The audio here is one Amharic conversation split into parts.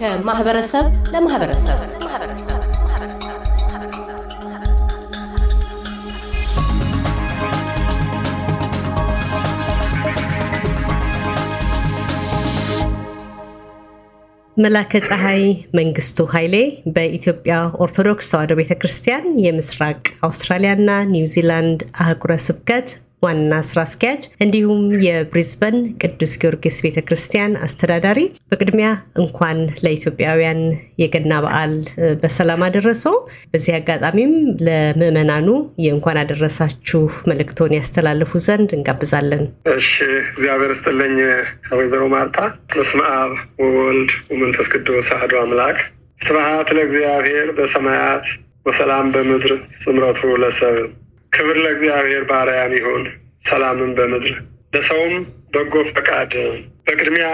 ከማህበረሰብ ለማህበረሰብ። መላከ ፀሐይ መንግስቱ ኃይሌ በኢትዮጵያ ኦርቶዶክስ ተዋሕዶ ቤተ ክርስቲያን የምስራቅ አውስትራሊያና ኒውዚላንድ አህጉረ ስብከት ዋና ስራ አስኪያጅ እንዲሁም የብሪዝበን ቅዱስ ጊዮርጊስ ቤተ ክርስቲያን አስተዳዳሪ፣ በቅድሚያ እንኳን ለኢትዮጵያውያን የገና በዓል በሰላም አደረሰው። በዚህ አጋጣሚም ለምዕመናኑ የእንኳን አደረሳችሁ መልእክቶን ያስተላልፉ ዘንድ እንጋብዛለን። እሺ፣ እግዚአብሔር ስጥልኝ ወይዘሮ ማርታ። በስመ አብ ወወልድ ወመንፈስ ቅዱስ አሐዱ አምላክ። ስብሐት ለእግዚአብሔር በሰማያት ወሰላም በምድር ስምረቱ ለሰብእ ክብር ለእግዚአብሔር በአርያም ይሁን ሰላምን በምድር ለሰውም በጎ ፈቃድ። በቅድሚያ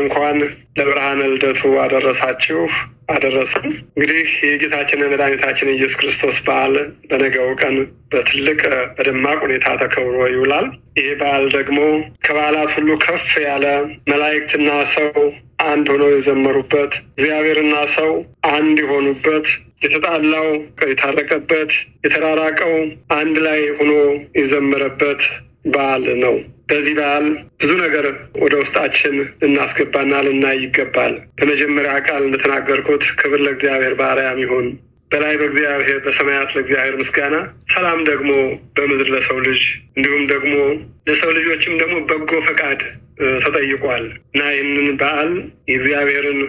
እንኳን ለብርሃነ ልደቱ አደረሳችሁ አደረሰን። እንግዲህ የጌታችን መድኃኒታችን ኢየሱስ ክርስቶስ በዓል በነገው ቀን በትልቅ በደማቅ ሁኔታ ተከብሮ ይውላል። ይህ በዓል ደግሞ ከበዓላት ሁሉ ከፍ ያለ መላእክትና ሰው አንድ ሆነው የዘመሩበት፣ እግዚአብሔርና ሰው አንድ የሆኑበት የተጣላው የታረቀበት፣ የተራራቀው አንድ ላይ ሆኖ የዘመረበት በዓል ነው። በዚህ በዓል ብዙ ነገር ወደ ውስጣችን ልናስገባና ልናይ ይገባል። በመጀመሪያ ቃል እንደተናገርኩት ክብር ለእግዚአብሔር በአርያም ይሁን፣ በላይ በእግዚአብሔር በሰማያት ለእግዚአብሔር ምስጋና፣ ሰላም ደግሞ በምድር ለሰው ልጅ እንዲሁም ደግሞ ለሰው ልጆችም ደግሞ በጎ ፈቃድ ተጠይቋል እና ይህንን በዓል የእግዚአብሔርን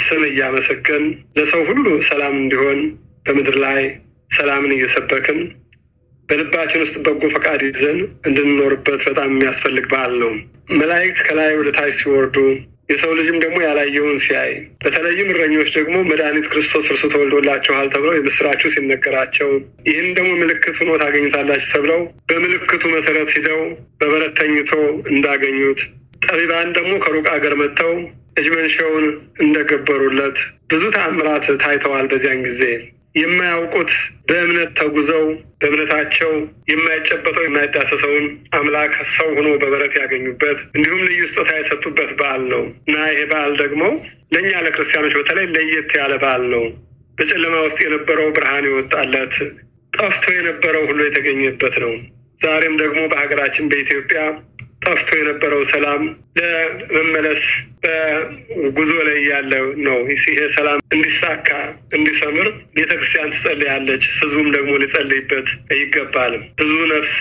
ስም እያመሰገን ለሰው ሁሉ ሰላም እንዲሆን በምድር ላይ ሰላምን እየሰበክን በልባችን ውስጥ በጎ ፈቃድ ይዘን እንድንኖርበት በጣም የሚያስፈልግ በዓል ነው። መላእክት ከላይ ወደ ታች ሲወርዱ የሰው ልጅም ደግሞ ያላየውን ሲያይ በተለይም እረኞች ደግሞ መድኃኒት ክርስቶስ እርሱ ተወልዶላችኋል ተብለው የምስራችሁ ሲነገራቸው ይህን ደግሞ ምልክት ሆኖ ታገኙታላችሁ ተብለው በምልክቱ መሰረት ሂደው በበረት ተኝቶ እንዳገኙት ጠቢባን ደግሞ ከሩቅ አገር መጥተው እጅ መንሻውን እንደገበሩለት ብዙ ተአምራት ታይተዋል። በዚያን ጊዜ የማያውቁት በእምነት ተጉዘው በእምነታቸው የማይጨበጠው የማይዳሰሰውን አምላክ ሰው ሆኖ በበረት ያገኙበት እንዲሁም ልዩ ስጦታ የሰጡበት በዓል ነው እና ይሄ በዓል ደግሞ ለእኛ ለክርስቲያኖች በተለይ ለየት ያለ በዓል ነው። በጨለማ ውስጥ የነበረው ብርሃን የወጣለት፣ ጠፍቶ የነበረው ሁሉ የተገኘበት ነው። ዛሬም ደግሞ በሀገራችን በኢትዮጵያ ጠፍቶ የነበረው ሰላም ለመመለስ በጉዞ ላይ ያለ ነው። ይሄ ሰላም እንዲሳካ እንዲሰምር ቤተክርስቲያን ትጸልያለች፣ ህዝቡም ደግሞ ሊጸልይበት ይገባል። ብዙ ነፍስ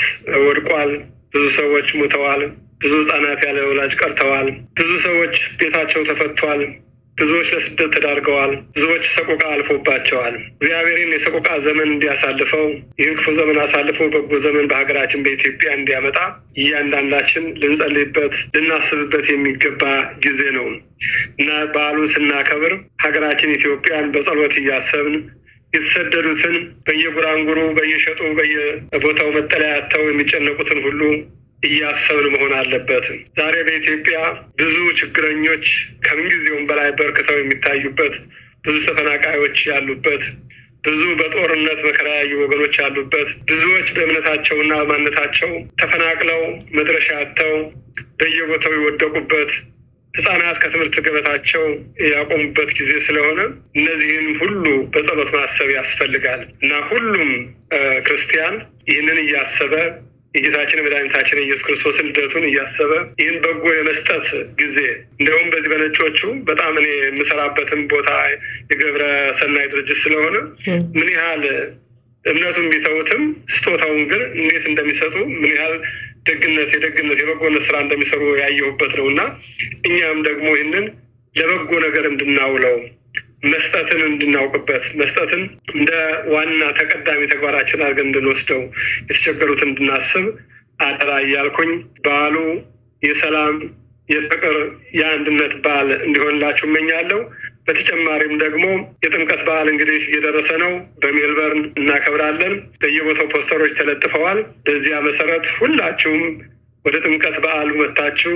ወድቋል። ብዙ ሰዎች ሞተዋል። ብዙ ህጻናት ያለ ወላጅ ቀርተዋል። ብዙ ሰዎች ቤታቸው ተፈቷል። ብዙዎች ለስደት ተዳርገዋል። ብዙዎች ሰቆቃ አልፎባቸዋል። እግዚአብሔርን የሰቆቃ ዘመን እንዲያሳልፈው ይህን ክፉ ዘመን አሳልፎ በጎ ዘመን በሀገራችን በኢትዮጵያ እንዲያመጣ እያንዳንዳችን ልንጸልይበት፣ ልናስብበት የሚገባ ጊዜ ነው እና በዓሉን ስናከብር ሀገራችን ኢትዮጵያን በጸሎት እያሰብን የተሰደዱትን በየጉራንጉሩ በየሸጡ በየቦታው መጠለያ አጥተው የሚጨነቁትን ሁሉ እያሰብን መሆን አለበት። ዛሬ በኢትዮጵያ ብዙ ችግረኞች ከምንጊዜውም በላይ በርክተው የሚታዩበት፣ ብዙ ተፈናቃዮች ያሉበት፣ ብዙ በጦርነት መከራ ወገኖች ያሉበት፣ ብዙዎች በእምነታቸውና በማንነታቸው ተፈናቅለው መድረሻ አጥተው በየቦታው የወደቁበት ህጻናት ከትምህርት ገበታቸው ያቆሙበት ጊዜ ስለሆነ እነዚህን ሁሉ በጸሎት ማሰብ ያስፈልጋል እና ሁሉም ክርስቲያን ይህንን እያሰበ የጌታችን መድኃኒታችን ኢየሱስ ክርስቶስን ልደቱን እያሰበ ይህን በጎ የመስጠት ጊዜ እንዲሁም በዚህ በነጮቹ በጣም እኔ የምሰራበትን ቦታ የገብረ ሰናይ ድርጅት ስለሆነ ምን ያህል እምነቱን ቢተውትም ስጦታውን ግን እንዴት እንደሚሰጡ ምን ያህል ደግነት የደግነት የበጎነት ስራ እንደሚሰሩ ያየሁበት ነው እና እኛም ደግሞ ይህንን ለበጎ ነገር እንድናውለው መስጠትን እንድናውቅበት መስጠትን እንደ ዋና ተቀዳሚ ተግባራችን አድርገን እንድንወስደው የተቸገሩትን እንድናስብ አደራ እያልኩኝ በዓሉ የሰላም፣ የፍቅር፣ የአንድነት በዓል እንዲሆንላችሁ እመኛለሁ። በተጨማሪም ደግሞ የጥምቀት በዓል እንግዲህ እየደረሰ ነው። በሜልበርን እናከብራለን። በየቦታው ፖስተሮች ተለጥፈዋል። በዚያ መሰረት ሁላችሁም ወደ ጥምቀት በዓሉ መጥታችሁ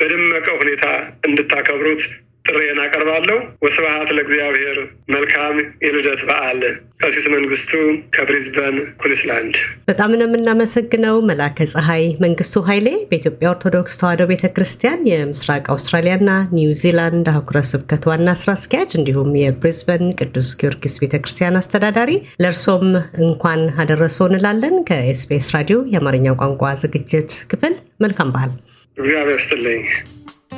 በደመቀ ሁኔታ እንድታከብሩት ጥሬን አቀርባለሁ። ወስብሐት ለእግዚአብሔር። መልካም የልደት በዓል። ቀሲስ መንግስቱ ከብሪዝበን ኩዊንስላንድ። በጣም ነው የምናመሰግነው መላከ ፀሐይ መንግስቱ ኃይሌ በኢትዮጵያ ኦርቶዶክስ ተዋሕዶ ቤተ ክርስቲያን የምስራቅ አውስትራሊያና ኒውዚላንድ አህጉረ ስብከት ዋና ስራ አስኪያጅ እንዲሁም የብሪዝበን ቅዱስ ጊዮርጊስ ቤተ ክርስቲያን አስተዳዳሪ። ለእርሶም እንኳን አደረሰዎ እንላለን። ከ SBS ራዲዮ የአማርኛው ቋንቋ ዝግጅት ክፍል መልካም በዓል። እግዚአብሔር ይስጥልኝ።